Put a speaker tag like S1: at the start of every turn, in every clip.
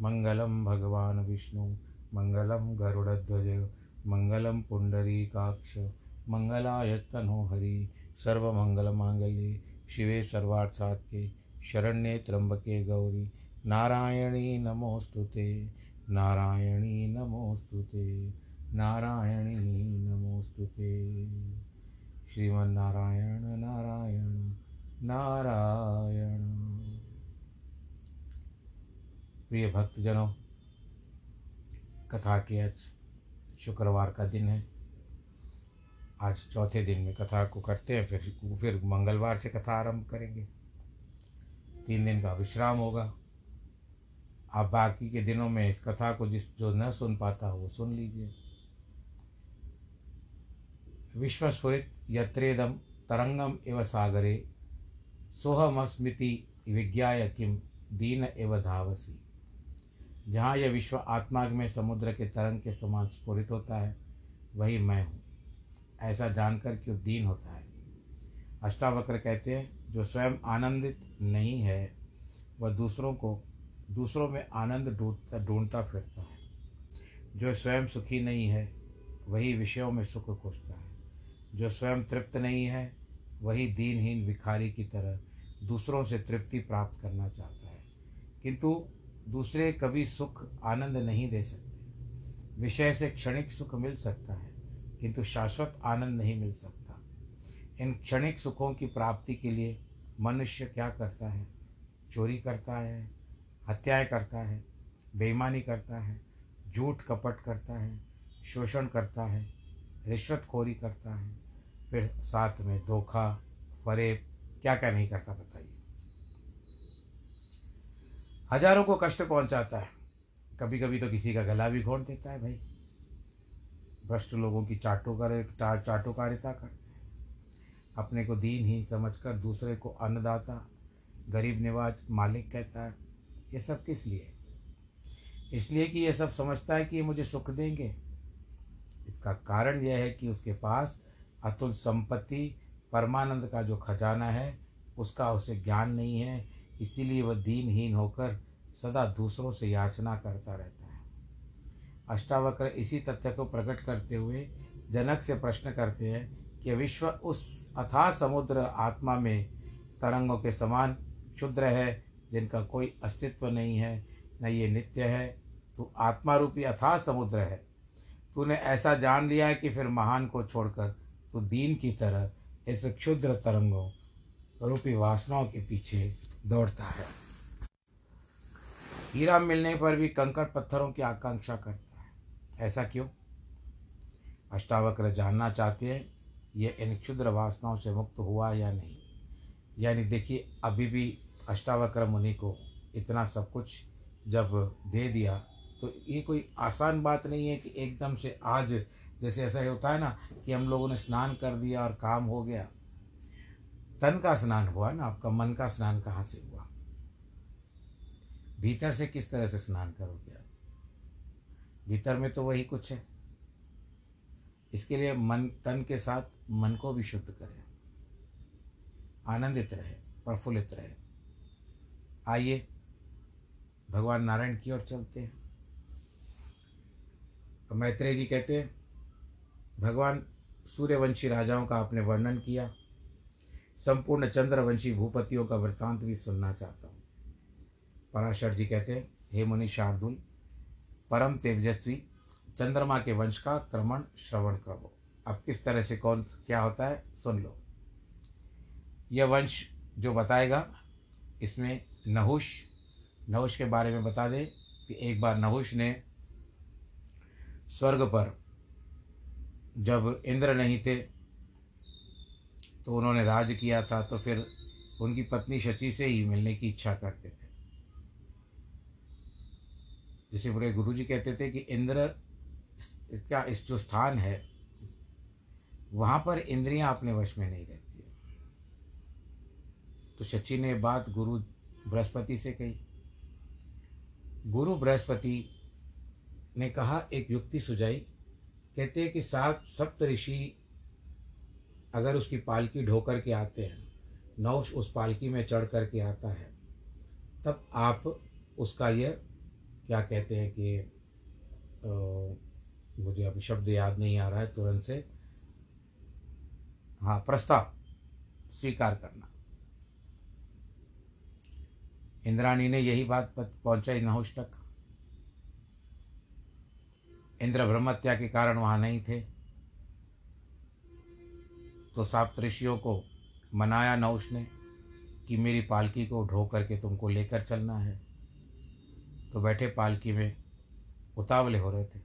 S1: मङ्गलं भगवान् विष्णु मङ्गलं गरुडध्वज मङ्गलं पुण्डरीकाक्ष मङ्गलायस्तनोहरि सर्वमङ्गलमाङ्गल्ये शिवे सर्वार्थसात्के शरण्ये त्र्यम्बके गौरी, नारायणी नमोऽस्तु नारायणी नमोऽस्तु ते, नारायणी नमोऽस्तु ते। श्रीमन्नारायण नारायण नारायण। प्रिय भक्तजनों, कथा के आज शुक्रवार का दिन है। आज चौथे दिन में कथा को करते हैं, फिर फिर मंगलवार से कथा आरंभ करेंगे। तीन दिन का विश्राम होगा। आप बाकी के दिनों में इस कथा को जिस, जो न सुन पाता वो सुन लीजिए। विश्वस्फुरित यत्रेदम तरंगम एव सागरे, सोहमस्मृति विज्ञाय किम दीन एव धावसी। जहाँ यह विश्व आत्मा में समुद्र के तरंग के समान स्फुरित होता है, वही मैं हूँ। ऐसा जानकर क्यों दीन होता है? अष्टावक्र कहते हैं, जो स्वयं आनंदित नहीं है, वह दूसरों को, दूसरों में आनंद ढूंढता ढूंढता फिरता है। जो स्वयं सुखी नहीं है, वही विषयों में सुख खोजता है। जो स्वयं तृप्त नहीं है, वही दीनहीन भिखारी की तरह दूसरों से तृप्ति प्राप्त करना चाहता है। किंतु दूसरे कभी सुख आनंद नहीं दे सकते। विषय से क्षणिक सुख मिल सकता है, किंतु शाश्वत आनंद नहीं मिल सकता। इन क्षणिक सुखों की प्राप्ति के लिए मनुष्य क्या करता है? चोरी करता है, हत्याएँ करता है, बेईमानी करता है, झूठ कपट करता है, शोषण करता है, रिश्वतखोरी करता है, फिर साथ में धोखा, फरेब क्या क्या नहीं करता, बताइए। हज़ारों को कष्ट पहुंचाता है। कभी कभी तो किसी का गला भी घोंट देता है भाई। भ्रष्ट लोगों की चाटोकार चाटोकारिता करते हैं। अपने को दीनहीन समझकर दूसरे को अन्नदाता, गरीब निवाज मालिक कहता है। ये सब किस लिए? इसलिए कि ये सब समझता है कि ये मुझे सुख देंगे। इसका कारण यह है कि उसके पास अतुल संपत्ति, परमानंद का जो खजाना है, उसका उसे ज्ञान नहीं है। इसीलिए वह दीनहीन होकर सदा दूसरों से याचना करता रहता है। अष्टावक्र इसी तथ्य को प्रकट करते हुए जनक से प्रश्न करते हैं कि विश्व उस अथाह समुद्र आत्मा में तरंगों के समान क्षुद्र है, जिनका कोई अस्तित्व नहीं है, न ये नित्य है। तो आत्मा रूपी अथाह समुद्र है। तूने ऐसा जान लिया है कि फिर महान को छोड़कर तू दीन की तरह इस क्षुद्र तरंगों, रूपी वासनाओं के पीछे दौड़ता है। हीरा मिलने पर भी कंकड़ पत्थरों की आकांक्षा करता है। ऐसा क्यों? अष्टावक्र जानना चाहते हैं, ये इन क्षुद्र वासनाओं से मुक्त हुआ या नहीं? यानी देखिए, अभी भी अष्टावक्र मुनि को इतना सब कुछ जब दे दिया तो ये कोई आसान बात नहीं है कि एकदम से आज जैसे ऐसा होता है ना कि हम लोगों ने स्नान कर दिया और काम हो गया। तन का स्नान हुआ ना आपका, मन का स्नान कहाँ से हुआ? भीतर से किस तरह से स्नान करोगे आप? भीतर में तो वही कुछ है। इसके लिए मन, तन के साथ मन को भी शुद्ध करें। आनंदित रहे, प्रफुल्लित रहे। आइए, भगवान नारायण की ओर चलते हैं। तो मैत्रेय जी कहते हैं, भगवान सूर्यवंशी राजाओं का आपने वर्णन किया। संपूर्ण चंद्रवंशी भूपतियों का वृत्तांत भी सुनना चाहता हूँ। पराशर जी कहते हैं, हे मुनि शार्दुल, परम तेजस्वी, चंद्रमा के वंश का क्रमण श्रवण करो। अब किस तरह से कौन, क्या होता है? सुन लो। यह वंश जो बताएगा, इसमें नहुष नहुष के बारे में बता दे कि एक बार नहुष ने स्वर्ग पर जब इंद्र नहीं थे तो उन्होंने राज किया था तो फिर उनकी पत्नी शची से ही मिलने की इच्छा करते थे। जैसे पूरे गुरु जी कहते थे कि इंद्र का इस जो स्थान है, वहाँ पर इंद्रियाँ अपने वश में नहीं रहती है। तो शची ने बात गुरु बृहस्पति से कही। गुरु बृहस्पति ने कहा, एक युक्ति सुझाई। कहते हैं कि सात सप्त ऋषि अगर उसकी पालकी ढोकर के आते हैं, नौश उस पालकी में चढ़ कर के आता है, तब आप उसका यह क्या कहते हैं कि मुझे अभी शब्द याद नहीं आ रहा है तुरंत से। हाँ प्रस्ताव, स्वीकार करना। इंद्राणी ने यही बात पहुंचाई नहुष तक। इंद्र ब्रह्मत्या के कारण वहाँ नहीं थे। तो साप्त ऋषियों को मनाया नौश ने कि मेरी पालकी को ढो करके तुमको लेकर चलना है। तो बैठे पालकी में उतावले हो रहे थे।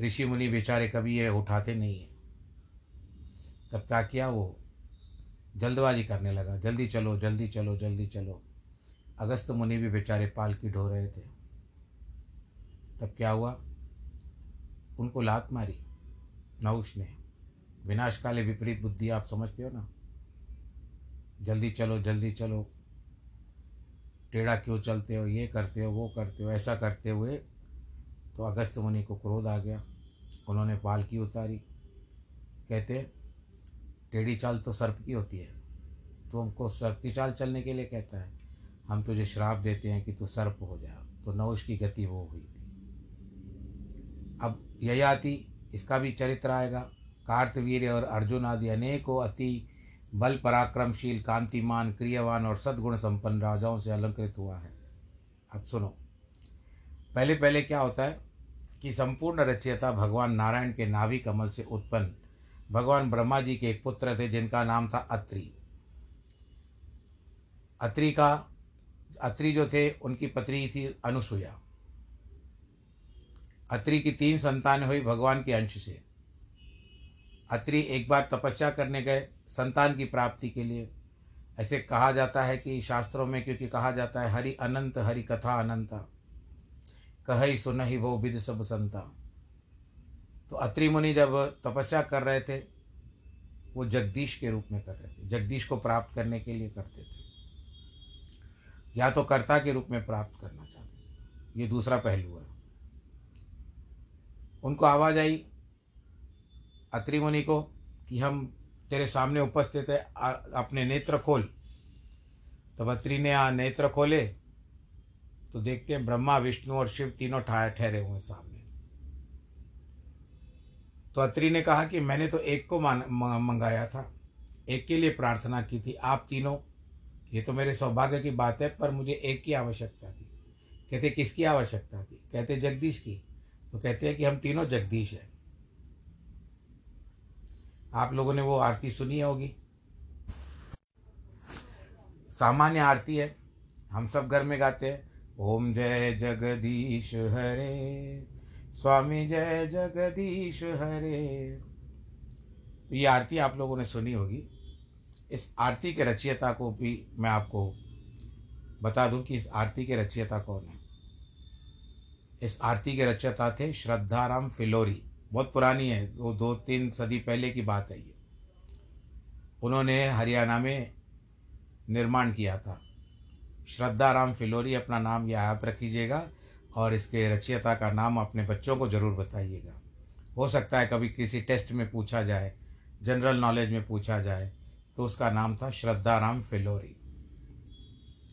S1: ऋषि मुनि बेचारे कभी ये उठाते नहीं हैं। तब क्या किया वो? जल्दबाजी करने लगा। जल्दी चलो जल्दी चलो जल्दी चलो। अगस्त मुनि भी बेचारे पालकी ढो रहे थे। तब क्या हुआ? उनको लात मारी। नहुष ने। विनाशकाले विपरीत बुद्धि आप समझते हो ना? जल्दी चलो जल्दी चलो। टेढ़ा क्यों चलते हो, ये करते हो, वो करते हो, ऐसा करते हुए तो अगस्त मुनि को क्रोध आ गया। उन्होंने पालकी उतारी। कहते, टेढ़ी चाल तो सर्प की होती है। तो हमको सर्प की चाल चलने के लिए कहता है। हम तुझे श्राप देते हैं कि तू सर्प हो जा। तो नवश की गति वो हुई थी। अब ययाति, इसका भी चरित्र आएगा। कार्तवीर्य और अर्जुन आदि अनेकों अति बल पराक्रमशील, कांतिमान, क्रियवान और सद्गुण संपन्न राजाओं से अलंकृत हुआ है। अब सुनो। पहले पहले क्या होता है कि संपूर्ण रचयिता भगवान नारायण के नाभि कमल से उत्पन्न भगवान ब्रह्मा जी के एक पुत्र थे जिनका नाम था अत्रि। अत्रि का, अत्रि जो थे, उनकी पत्नी थी अनुसुया अत्रि की तीन संतान हुई भगवान के अंश से। अत्रि एक बार तपस्या करने गए संतान की प्राप्ति के लिए। ऐसे कहा जाता है कि शास्त्रों में क्योंकि कहा जाता है, हरि अनंत, हरि कथा अनंता। कह ही सुन ही वो विद सब संता। तो अत्रि मुनि जब तपस्या कर रहे थे, वो जगदीश के रूप में कर रहे थे। जगदीश को प्राप्त करने के लिए करते थे। या तो कर्ता के रूप में प्राप्त करना चाहते थे। ये दूसरा पहलू है। उनको आवाज़ आई अत्रि मुनि को कि हम तेरे सामने उपस्थित है अपने नेत्र खोल। तब अत्रि ने आ नेत्र खोले तो देखते हैं ब्रह्मा, विष्णु और शिव तीनों ठहरे हुए सामने। तो अत्री ने कहा कि मैंने तो एक को मान मंगाया था, एक के लिए प्रार्थना की थी, आप तीनों, ये तो मेरे सौभाग्य की बात है, पर मुझे एक की आवश्यकता थी। कहते, किसकी आवश्यकता थी? कहते, जगदीश की। तो कहते हैं कि हम तीनों जगदीश हैं। आप लोगों ने वो आरती सुनी होगी। सामान्य आरती है। हम सब घर में गाते हैं, ओम जय जगदीश हरे, स्वामी जय जगदीश हरे। तो ये आरती आप लोगों ने सुनी होगी। इस आरती के रचयिता को भी मैं आपको बता दूँ कि इस आरती के रचयिता कौन है। इस आरती के रचयिता थे श्रद्धाराम फिलोरी। बहुत पुरानी है, वो दो तीन सदी पहले की बात है ये। उन्होंने हरियाणा में निर्माण किया था। श्रद्धा राम फिलोरी अपना नाम याद रखीजिएगा और इसके रचयिता का नाम अपने बच्चों को ज़रूर बताइएगा। हो सकता है कभी किसी टेस्ट में पूछा जाए, जनरल नॉलेज में पूछा जाए तो उसका नाम था श्रद्धा राम फिलोरी,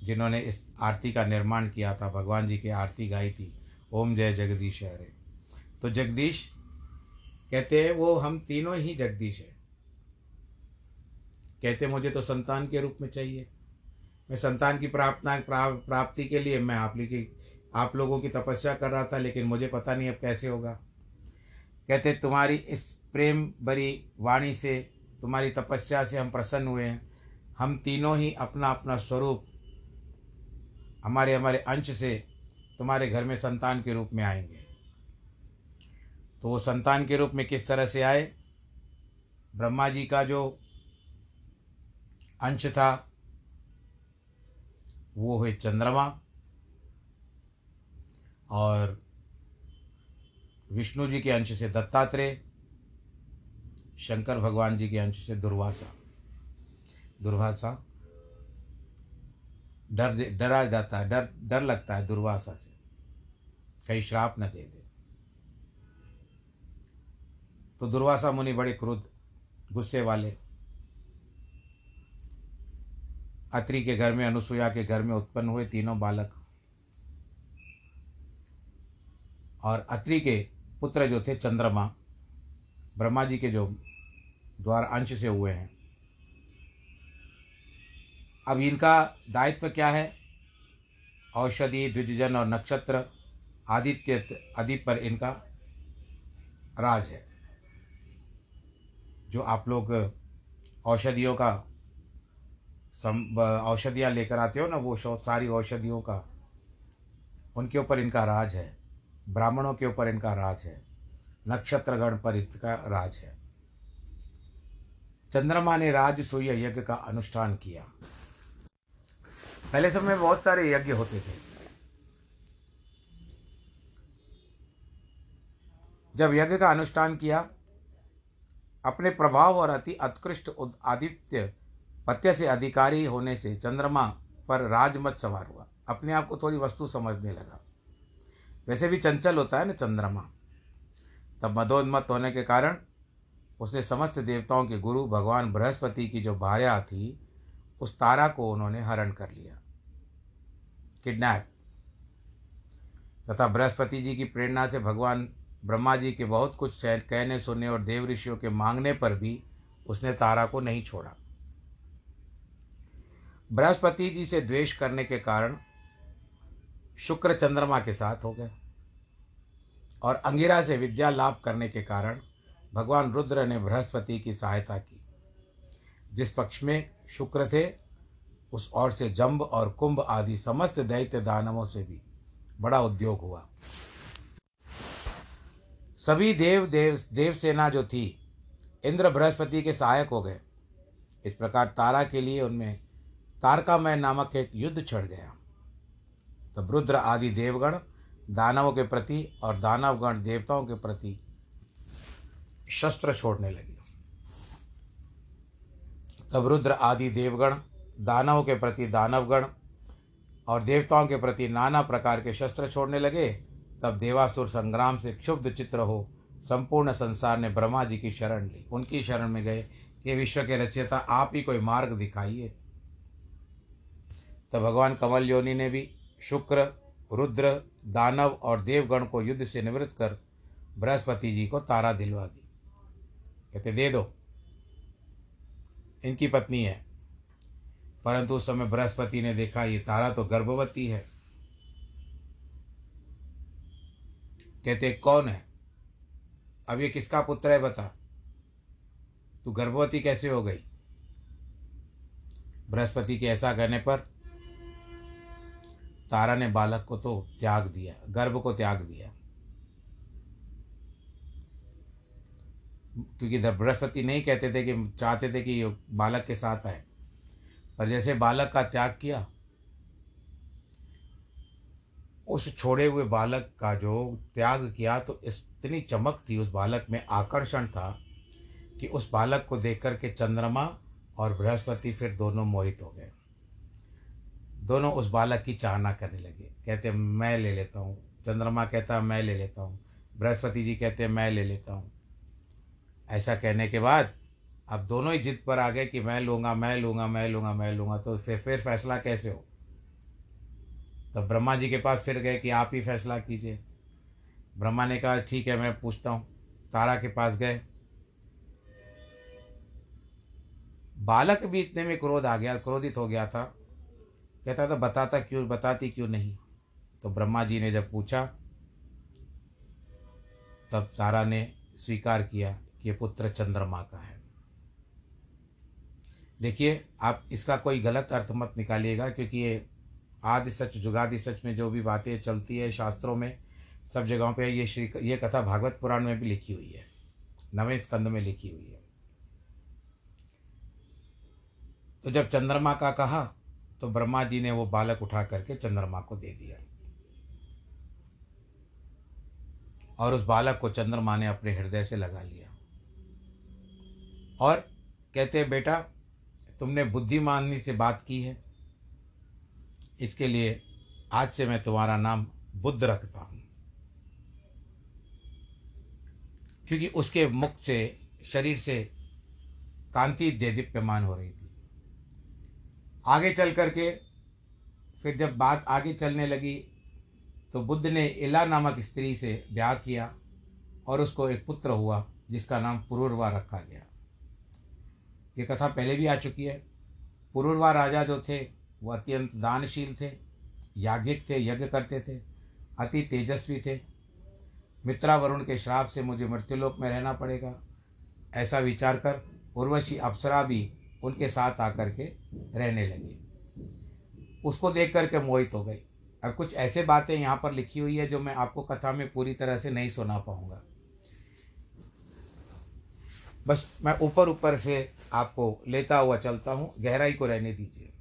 S1: जिन्होंने इस आरती का निर्माण किया था। भगवान जी की आरती गाई थी, ओम जय जगदीश हरे तो जगदीश कहते हैं, वो हम तीनों ही जगदीश हैं। कहते मुझे तो संतान के रूप में चाहिए। मैं संतान की प्रार्थना प्राप्ति के लिए, मैं आप की, आप लोगों की तपस्या कर रहा था, लेकिन मुझे पता नहीं अब कैसे होगा। कहते तुम्हारी इस प्रेम भरी वाणी से, तुम्हारी तपस्या से हम प्रसन्न हुए हैं। हम तीनों ही अपना अपना स्वरूप, हमारे हमारे अंश से तुम्हारे घर में संतान के रूप में आएँगे। तो वो संतान के रूप में किस तरह से आए? ब्रह्मा जी का जो अंश था, वो है चंद्रमा और विष्णु जी के अंश से दत्तात्रेय, शंकर भगवान जी के अंश से दुर्वासा। दुर्वासा डर डरा जाता है, डर डर लगता है दुर्वासा से। कहीं श्राप न दे दे। तो दुर्वासा मुनि बड़े क्रोध, गुस्से वाले। अत्रि के घर में अनुसुया के घर में उत्पन्न हुए तीनों बालक। और अत्रि के पुत्र जो थे, चंद्रमा, ब्रह्मा जी के जो द्वार अंश से हुए हैं। अब इनका दायित्व क्या है? औषधि द्विजन और नक्षत्र, आदित्य, आदि पर इनका राज है। जो आप लोग औषधियों का सम औषधियाँ लेकर आते हो ना, वो सारी औषधियों का, उनके ऊपर इनका राज है। ब्राह्मणों के ऊपर इनका राज है। नक्षत्रगण पर इनका राज है। चंद्रमा ने राजसूय यज्ञ का अनुष्ठान किया। पहले समय में बहुत सारे यज्ञ होते थे। जब यज्ञ का अनुष्ठान किया अपने प्रभाव और अति उत्कृष्ट आदित्य पत्य से अधिकारी होने से चंद्रमा पर राजमत सवार हुआ। अपने आप को थोड़ी वस्तु समझने लगा। वैसे भी चंचल होता है ना चंद्रमा। तब मदोन्मत होने के कारण उसने समस्त देवताओं के गुरु, भगवान बृहस्पति की जो भार्या थी, उस तारा को उन्होंने हरण कर लिया। किडनैप। तथा बृहस्पति जी की प्रेरणा से भगवान ब्रह्मा जी के बहुत कुछ कहने, सुनने और देव ऋषियों के मांगने पर भी उसने तारा को नहीं छोड़ा। बृहस्पति जी से द्वेष करने के कारण शुक्र चंद्रमा के साथ हो गए और अंगिरा से विद्या लाभ करने के कारण भगवान रुद्र ने बृहस्पति की सहायता की। जिस पक्ष में शुक्र थे, उस ओर से जंब और कुंभ आदि समस्त दैत्य दानवों से भी बड़ा उद्योग हुआ। सभी देव देव, देवसेना जो थी, इंद्र बृहस्पति के सहायक हो गए। इस प्रकार तारा के लिए उनमें तारकामय नामक एक युद्ध छड़ गया। तब रुद्र आदि देवगण, दानवों के प्रति और दानवगण देवताओं के प्रति शस्त्र छोड़ने लगे। तब रुद्र आदि देवगण, दानवों के प्रति दानवगण और देवताओं के प्रति नाना प्रकार के शस्त्र छोड़ने लगे तब देवासुर संग्राम से क्षुब्ध चित्र हो, संपूर्ण संसार ने ब्रह्मा जी की शरण ली। उनकी शरण में गए कि विश्व के रचयिता आप ही कोई मार्ग दिखाइए। तब भगवान कमल योनि ने भी शुक्र, रुद्र, दानव और देवगण को युद्ध से निवृत्त कर बृहस्पति जी को तारा दिलवा दी। कहते, दे दो। इनकी पत्नी है। परंतु उस समय बृहस्पति ने देखा, ये तारा तो गर्भवती है। कहते, कौन है? अब ये किसका पुत्र है बता? तू गर्भवती कैसे हो गई? बृहस्पति के ऐसा करने पर तारा ने बालक को तो त्याग दिया, गर्भ को त्याग दिया। क्योंकि बृहस्पति नहीं कहते थे कि, चाहते थे कि बालक के साथ आए। पर जैसे बालक का त्याग किया उस छोड़े हुए बालक का जो त्याग किया तो इतनी चमक थी उस बालक में आकर्षण था कि उस बालक को देख कर के चंद्रमा और बृहस्पति फिर दोनों मोहित हो गए। दोनों उस बालक की चाहना करने लगे। कहते, मैं ले लेता हूँ। चंद्रमा कहता, मैं ले लेता हूँ। बृहस्पति जी कहते, मैं ले लेता हूँ। ऐसा कहने के बाद अब दोनों ही जिद पर आ गए कि मैं लूँगा मैं लूँगा मैं लूँगा मैं लूँगा। तो फिर फिर फैसला कैसे हो? तब ब्रह्मा जी के पास फिर गए कि आप ही फैसला कीजिए। ब्रह्मा ने कहा, ठीक है, मैं पूछता हूँ। तारा के पास गए। बालक भी इतने में क्रोध आ गया, क्रोधित हो गया था। कहता था, बताता क्यों, बताती क्यों नहीं? तो ब्रह्मा जी ने जब पूछा, तब तारा ने स्वीकार किया कि ये पुत्र चंद्रमा का है। देखिए, आप इसका कोई गलत अर्थ मत निकालिएगा, क्योंकि ये आदि सच, जुगादि सच में जो भी बातें चलती है शास्त्रों में, सब जगहों पे ये श्री, ये कथा भागवत पुराण में भी लिखी हुई है। नवें स्कंद में लिखी हुई है। तो जब चंद्रमा का कहा तो ब्रह्मा जी ने वो बालक उठा करके चंद्रमा को दे दिया। और उस बालक को चंद्रमा ने अपने हृदय से लगा लिया। और कहते बेटा, तुमने बुद्धिमानी से बात की है। इसके लिए आज से मैं तुम्हारा नाम बुद्ध रखता हूँ। क्योंकि उसके मुख से, शरीर से कांति दे दीप्यमान हो रही थी। आगे चल करके फिर जब बात आगे चलने लगी तो बुद्ध ने इला नामक स्त्री से ब्याह किया और उसको एक पुत्र हुआ, जिसका नाम पुरुरवा रखा गया। ये कथा पहले भी आ चुकी है। पुरुरवा राजा जो थे वो अत्यंत दानशील थे, याज्ञिक थे, यज्ञ करते थे, अति तेजस्वी थे। मित्रा वरुण के श्राप से मुझे मृत्युलोक में रहना पड़ेगा, ऐसा विचार कर उर्वशी अप्सरा भी उनके साथ आकर के रहने लगी। उसको देख करके मोहित हो गई। अब कुछ ऐसे बातें यहाँ पर लिखी हुई है जो मैं आपको कथा में पूरी तरह से नहीं सुना पाऊँगा। बस मैं ऊपर ऊपर से आपको लेता हुआ चलता हूँ, गहराई को रहने दीजिए।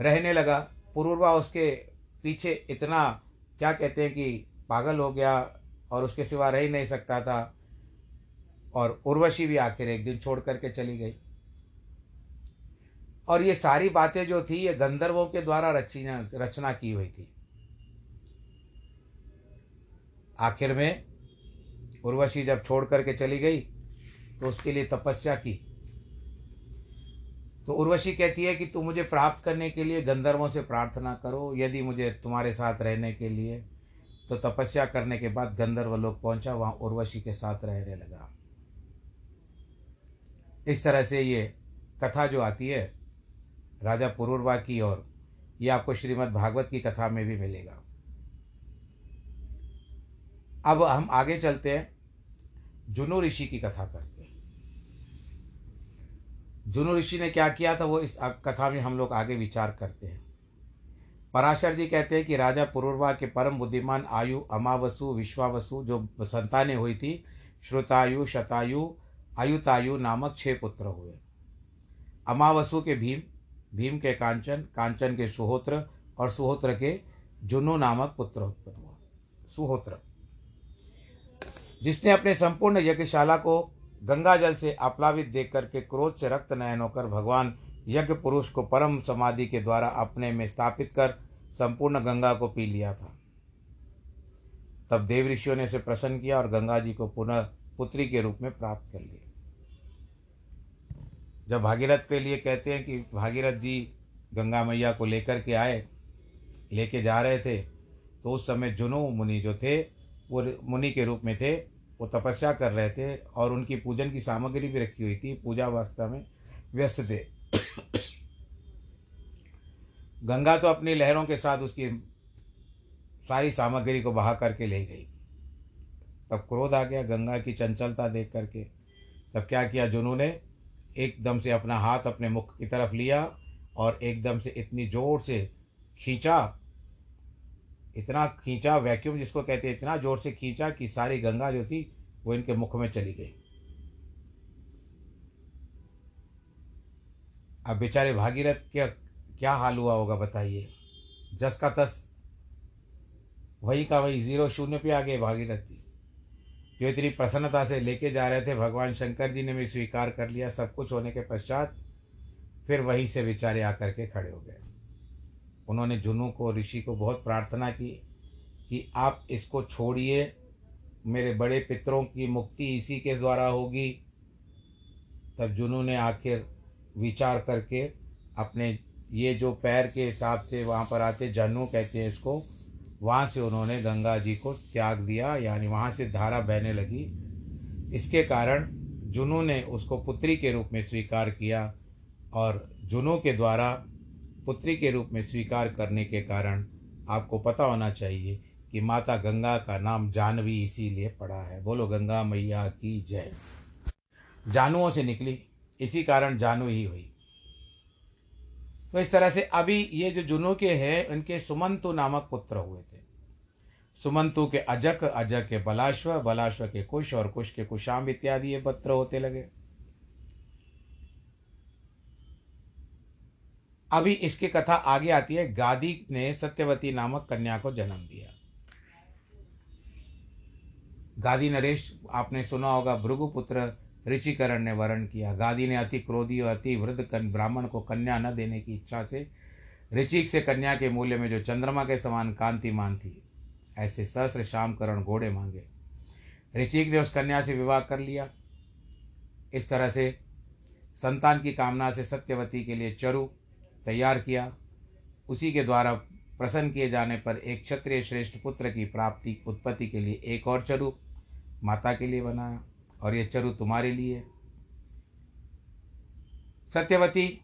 S1: रहने लगा। पूर्वा उसके पीछे इतना, क्या कहते हैं कि पागल हो गया और उसके सिवा रह ही नहीं सकता था। और उर्वशी भी आखिर एक दिन छोड़ करके चली गई। और ये सारी बातें जो थी, ये गंधर्वों के द्वारा रची रचना की हुई थी। आखिर में उर्वशी जब छोड़ करके चली गई तो उसके लिए तपस्या की। तो उर्वशी कहती है कि तू मुझे प्राप्त करने के लिए गंधर्वों से प्रार्थना करो, यदि मुझे तुम्हारे साथ रहने के लिए। तो तपस्या करने के बाद गंधर्व लोग पहुँचा, वहाँ उर्वशी के साथ रहने लगा। इस तरह से ये कथा जो आती है, राजा पुरुर्वा की और ये आपको श्रीमद् भागवत की कथा में भी मिलेगा। अब हम आगे चलते हैं, जुनू ऋषि की कथा करते जुनू ऋषि ने क्या किया था, वो इस कथा में हम लोग आगे विचार करते हैं। पराशर जी कहते हैं कि राजा पुरुर्वा के परम बुद्धिमान आयु अमावसु विश्वावसु जो संतानें हुई थी, श्रुतायु, शतायु, आयुतायु नामक छह पुत्र हुए। अमावसु के भीम भीम के कांचन कांचन के सुहोत्र और सुहोत्र के जुनू नामक पुत्र उत्पन्न हुआ। सुहोत्र। जिसने अपने संपूर्ण यज्ञशाला को गंगा जल से आप्लावित देख करके क्रोध से रक्त नयन होकर भगवान यज्ञ पुरुष को परम समाधि के द्वारा अपने में स्थापित कर संपूर्ण गंगा को पी लिया था। तब देव ऋषियों ने उसे प्रसन्न किया और गंगा जी को पुनः पुत्री के रूप में प्राप्त कर लिया। जब भागीरथ के लिए कहते हैं कि भागीरथ जी गंगा मैया को लेकर के आए, लेके जा रहे थे तो उस समय जुनू मुनि जो थे, वो मुनि के रूप में थे वो तपस्या कर रहे थे और उनकी पूजन की सामग्री भी रखी हुई थी, पूजा वास्ता में व्यस्त थे। गंगा तो अपनी लहरों के साथ उसकी सारी सामग्री को बहा करके ले गई। तब क्रोध आ गया, गंगा की चंचलता देख करके। तब क्या किया जुनू ने? एकदम से अपना हाथ अपने मुख की तरफ़ लिया और एकदम से इतनी ज़ोर से खींचा इतना खींचा वैक्यूम जिसको कहते हैं, इतना ज़ोर से खींचा कि सारी गंगा जो थी, वो इनके मुख में चली गई। अब बेचारे भागीरथ क्या क्या हाल हुआ होगा बताइए। जस का तस, वही का वही, ज़ीरो शून्य पे आ गए भागीरथ जी। जो इतनी प्रसन्नता से लेके जा रहे थे, भगवान शंकर जी ने भी स्वीकार कर लिया, सब कुछ होने के पश्चात, फिर वहीं से बेचारे आकर के खड़े हो गए। उन्होंने जुनू को ऋषि को बहुत प्रार्थना की कि आप इसको छोड़िए, मेरे बड़े पितरों की मुक्ति इसी के द्वारा होगी। तब जुनू ने आखिर विचार करके अपने ये जो पैर के हिसाब से वहाँ पर आते जन्नू कहते हैं इसको, वहाँ से उन्होंने गंगा जी को त्याग दिया, यानी वहाँ से धारा बहने लगी। इसके कारण जुनू ने उसको पुत्री के रूप में स्वीकार किया और जुनू के द्वारा पुत्री के रूप में स्वीकार करने के कारण आपको पता होना चाहिए कि माता गंगा का नाम जानवी इसीलिए पड़ा है। बोलो, गंगा मैया की जय। जानुओं से निकली। इसी कारण जानू ही हुई। तो इस तरह से अभी ये जो जुनू के हैं उनके सुमंतु नामक पुत्र हुए थे। सुमंतु के अजक अजक के बलाश्व बलाश्व के कुश और कुश के कुशाम इत्यादि ये पत्र होते लगे। अभी इसकी कथा आगे आती है। गादी ने सत्यवती नामक कन्या को जन्म दिया। गादी नरेश, आपने सुना होगा, भृगुपुत्र ऋचिकरण ने वर्ण किया। गादी ने अति क्रोधी और अति वृद्ध ब्राह्मण को कन्या न देने की इच्छा से ऋचिक से कन्या के मूल्य में जो चंद्रमा के समान कांतिमान थी ऐसे सहस्र शाम करण घोड़े मांगे। ऋचिक ने उस कन्या से विवाह कर लिया। इस तरह से संतान की कामना से सत्यवती के लिए चरु तैयार किया। उसी के द्वारा प्रसन्न किए जाने पर एक क्षत्रिय श्रेष्ठ पुत्र की प्राप्ति, उत्पत्ति के लिए एक और चरु माता के लिए बनाया और ये चरु तुम्हारे लिए। सत्यवती,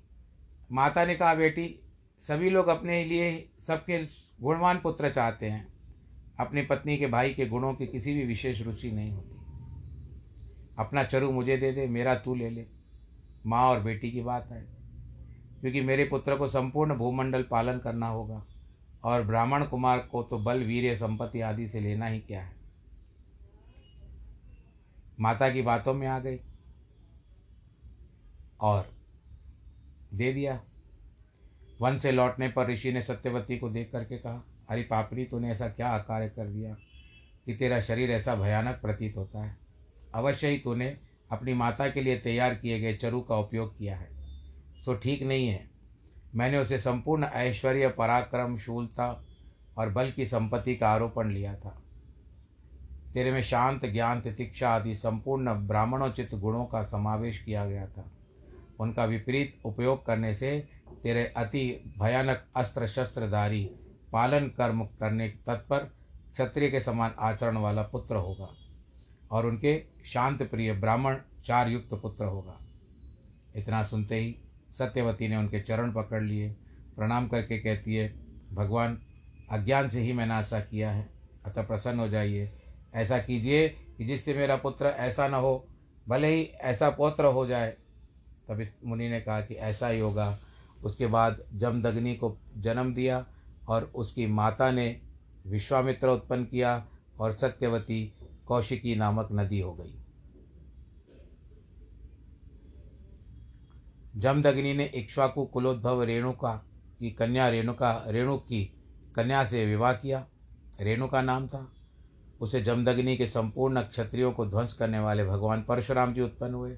S1: माता ने कहा, बेटी, सभी लोग अपने लिए सबके गुणवान पुत्र चाहते हैं। अपनी पत्नी के भाई के गुणों की किसी भी विशेष रुचि नहीं होती। अपना चरु मुझे दे दे, मेरा तू ले ले। माँ और बेटी की बात है। क्योंकि मेरे पुत्र को संपूर्ण भूमंडल पालन करना होगा और ब्राह्मण कुमार को तो बल, वीर्य, संपत्ति आदि से लेना ही क्या है? माता की बातों में आ गई। और दे दिया। वन से लौटने पर ऋषि ने सत्यवती को देख करके कहा, अरे पापरी, तूने ऐसा क्या आकार कर दिया कि तेरा शरीर ऐसा भयानक प्रतीत होता है? अवश्य ही तूने अपनी माता के लिए तैयार किए गए चरु का उपयोग किया है। सो ठीक नहीं है। मैंने उसे संपूर्ण ऐश्वर्य पराक्रम शूलता और बल की संपत्ति का आरोपण लिया था। तेरे में शांत, ज्ञान, तितिक्षा आदि संपूर्ण ब्राह्मणोचित गुणों का समावेश किया गया था। उनका विपरीत उपयोग करने से तेरे अति भयानक अस्त्र शस्त्रधारी पालन कर्म करने तत्पर क्षत्रिय के समान आचरण वाला पुत्र होगा और उनके शांत प्रिय ब्राह्मण चार युक्त पुत्र होगा। इतना सुनते ही सत्यवती ने उनके चरण पकड़ लिए, प्रणाम करके कहती है, भगवान, अज्ञान से ही मैंने ऐसा किया है। अतः प्रसन्न हो जाइए। ऐसा कीजिए कि जिससे मेरा पुत्र ऐसा न हो, भले ही ऐसा पौत्र हो जाए। तब इस मुनि ने कहा कि ऐसा ही होगा। उसके बाद जमदग्नि को जन्म दिया और उसकी माता ने विश्वामित्र उत्पन्न किया और सत्यवती कौशिकी नामक नदी हो गई। जमदग्नि ने इक्ष्वाकु कुलोद्भव रेणुका की कन्या रेणुका, रेणु की कन्या से विवाह किया। रेणुका नाम था। उसे जमदग्नि के संपूर्ण क्षत्रियों को ध्वंस करने वाले भगवान परशुराम जी उत्पन्न हुए।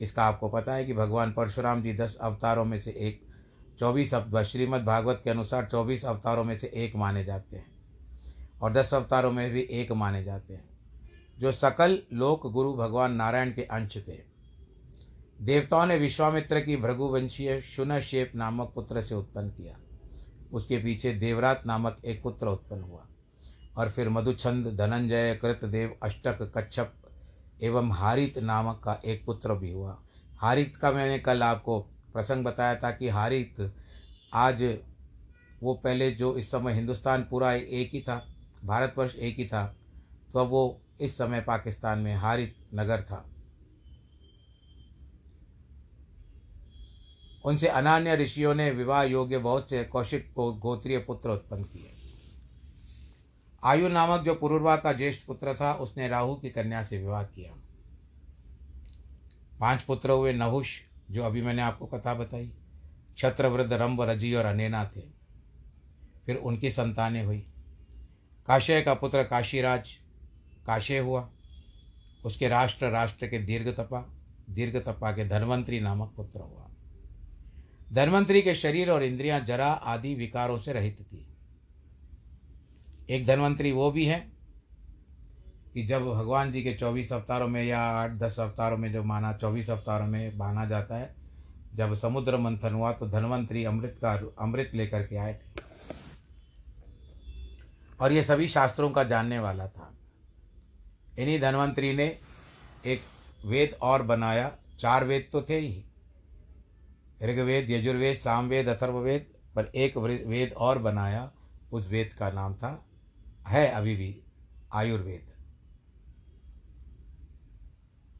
S1: इसका आपको पता है कि भगवान परशुराम जी दस अवतारों में से एक, चौबीस श्रीमद् भागवत के अनुसार चौबीस अवतारों में से एक माने जाते हैं और दस अवतारों में भी एक माने जाते हैं। जो सकल लोक गुरु भगवान नारायण के अंश थे। देवताओं ने विश्वामित्र की भृगुवंशीय शुनशेप नामक पुत्र से उत्पन्न किया। उसके पीछे देवरात नामक एक पुत्र उत्पन्न हुआ। और फिर मधुछंद, धनंजय, कृतदेव, अष्टक, कच्छप एवं हारित नामक का एक पुत्र भी हुआ। हारित का मैंने कल आपको प्रसंग बताया था कि हारित आज वो पहले जो इस समय हिंदुस्तान पूरा एक ही था, भारतवर्ष एक ही था तो वो इस समय पाकिस्तान में हारित नगर था। उनसे अनान्य ऋषियों ने विवाह योग्य बहुत से कौशिक को गोत्रीय पुत्र उत्पन्न किए। आयु नामक जो पुरुर्वा का ज्येष्ठ पुत्र था, उसने राहु की कन्या से विवाह किया। पाँच पुत्र हुए नहुष, जो अभी मैंने आपको कथा बताई। छत्रवृद्ध रंभ रज़ी और अनेना थे। फिर उनकी संतानें हुई। काशय का पुत्र काशीराज, काशे हुआ। उसके राष्ट्र राष्ट्र के दीर्घ तपा दीर्घ तपा के धनवंतरी नामक पुत्र हुआ। धनवंतरी के शरीर और इंद्रियाँ जरा आदि विकारों से रहित थी। एक धनवंतरी वो भी है कि जब भगवान जी के चौबीस अवतारों में या आठ, दस अवतारों में जो माना, चौबीस अवतारों में माना जाता है, जब समुद्र मंथन हुआ तो धनवंतरी अमृत का अमृत लेकर के आए थे। और ये सभी शास्त्रों का जानने वाला था। इन्हीं धनवंतरी ने एक वेद और बनाया। चार वेद तो थे ही। ऋग्वेद, यजुर्वेद, सामवेद अथर्ववेद पर एक वेद और बनाया, उस वेद का नाम था, है अभी भी, आयुर्वेद।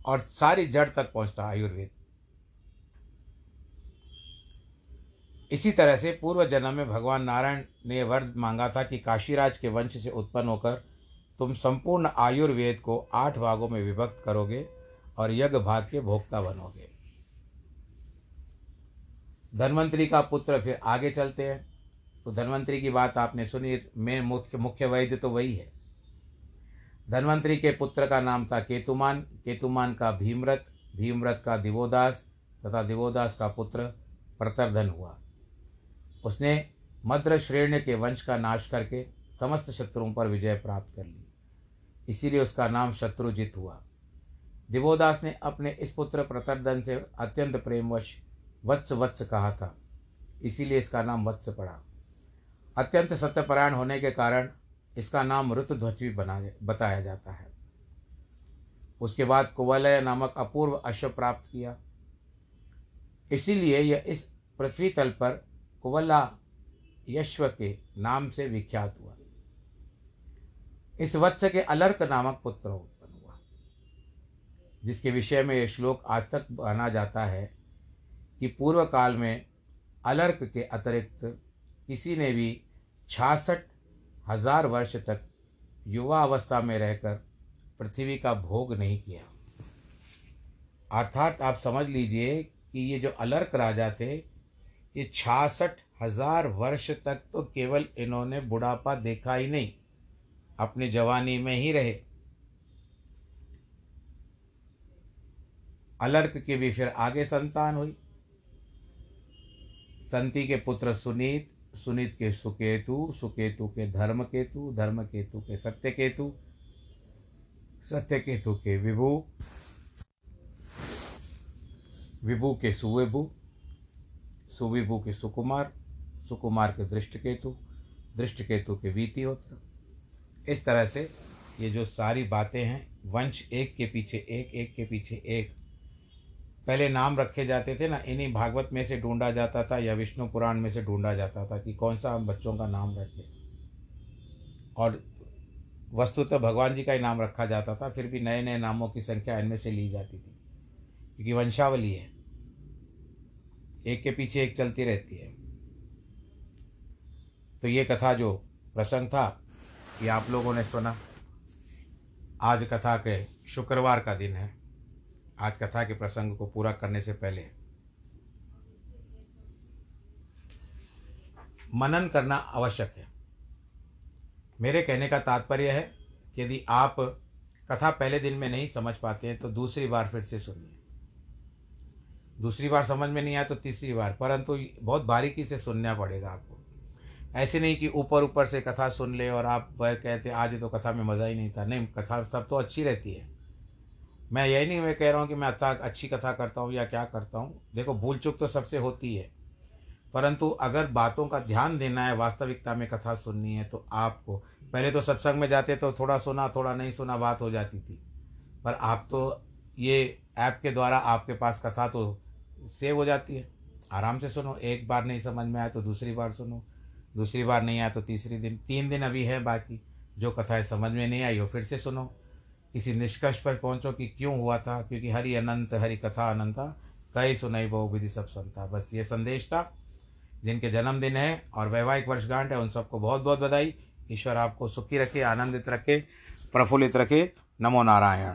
S1: और सारी जड़ तक पहुँचता आयुर्वेद। इसी तरह से पूर्व जन्म में भगवान नारायण ने वर मांगा था कि काशीराज के वंश से उत्पन्न होकर तुम संपूर्ण आयुर्वेद को आठ भागों में विभक्त करोगे और यज्ञ भाग के भोक्ता बनोगे। धनवंतरी का पुत्र फिर आगे चलते हैं। तो धनवंतरी की बात आपने सुनी, मेन मुख्य मुख्य वैद्य तो वही है। धनवंतरी के पुत्र का नाम था केतुमान। केतुमान का भीमरथ भीमरथ का दिवोदास तथा दिवोदास का पुत्र प्रतरधन हुआ। उसने मद्र श्रेण्य के वंश का नाश करके समस्त शत्रुओं पर विजय प्राप्त कर ली। इसीलिए उसका नाम शत्रुजित हुआ। दिवोदास ने अपने इस पुत्र प्रतरधन से अत्यंत प्रेमवश वत्स वत्स कहा था। इसीलिए इसका नाम वत्स पड़ा। अत्यंत सत्यपरायण होने के कारण इसका नाम ऋतुध्वज भी बना, बताया जाता है। उसके बाद कुवलय नामक अपूर्व अश्व प्राप्त किया। इसीलिए यह इस पृथ्वी तल पर कुवला यश्व के नाम से विख्यात हुआ। इस वत्स के अलर्क नामक पुत्र उत्पन्न हुआ, जिसके विषय में यह श्लोक आज तक माना जाता है कि पूर्व काल में अलर्क के अतिरिक्त किसी ने भी छियासठ हज़ार वर्ष तक युवा अवस्था में रहकर पृथ्वी का भोग नहीं किया। अर्थात आप समझ लीजिए कि ये जो अलर्क राजा थे, ये छियासठ हज़ार वर्ष तक तो केवल इन्होंने बुढ़ापा देखा ही नहीं, अपनी जवानी में ही रहे। अलर्क की भी फिर आगे संतान हुई। संति के पुत्र सुनीत सुनीत के सुकेतु सुकेतु के धर्म केतु धर्म केतु के सत्य केतु सत्य केतु के विभु विभु के सुविभु सुविभु के सुकुमार सुकुमार के दृष्ट केतु दृष्ट केतु के वीतिहोत्र। इस तरह से ये जो सारी बातें हैं, वंश एक के पीछे एक एक के पीछे एक पहले नाम रखे जाते थे ना, इन्हीं भागवत में से ढूंढा जाता था या विष्णु पुराण में से ढूंढा जाता था कि कौन सा हम बच्चों का नाम रखें। और वस्तु तो भगवान जी का ही नाम रखा जाता था, फिर भी नए नए नामों की संख्या इनमें से ली जाती थी। क्योंकि वंशावली है। एक के पीछे एक चलती रहती है। तो ये कथा जो प्रसंग था, ये आप लोगों ने सुना। आज कथा के शुक्रवार का दिन है। आज कथा के प्रसंग को पूरा करने से पहले मनन करना आवश्यक है। मेरे कहने का तात्पर्य है कि यदि आप कथा पहले दिन में नहीं समझ पाते हैं तो दूसरी बार फिर से सुनिए। दूसरी बार समझ में नहीं आया तो तीसरी बार, परंतु बहुत बारीकी से सुनना पड़ेगा आपको। ऐसे नहीं कि ऊपर ऊपर से कथा सुन ले और आप कहते आज तो कथा में मज़ा ही नहीं था। नहीं, कथा सब तो अच्छी रहती है। मैं यही नहीं मैं कह रहा हूँ कि मैं अच्छा अच्छी कथा करता हूँ या क्या करता हूँ। देखो भूल चूक तो सबसे होती है। परंतु अगर बातों का ध्यान देना है, वास्तविकता में कथा सुननी है तो आपको, पहले तो सत्संग में जाते तो थोड़ा सुना, थोड़ा नहीं सुना, बात हो जाती थी। पर आप तो ये ऐप के द्वारा आपके पास कथा तो सेव हो जाती है। आराम से सुनो, एक बार नहीं समझ में आया तो दूसरी बार सुनो, दूसरी बार नहीं आया तो तीसरी दिन, तीन दिन अभी है बाकी, जो कथाएँ समझ में नहीं आई हो फिर से सुनो। किसी निष्कर्ष पर पहुंचो कि क्यों हुआ था, क्योंकि हरि अनंत, हरि कथा अनंता कई सुनई बहु विधि सब संता बस ये संदेश था, जिनके जन्मदिन है और वैवाहिक वर्षगांठ है, उन सबको बहुत बहुत बधाई। ईश्वर आपको सुखी रखे, आनंदित रखे, प्रफुल्लित रखे। नमो नारायण।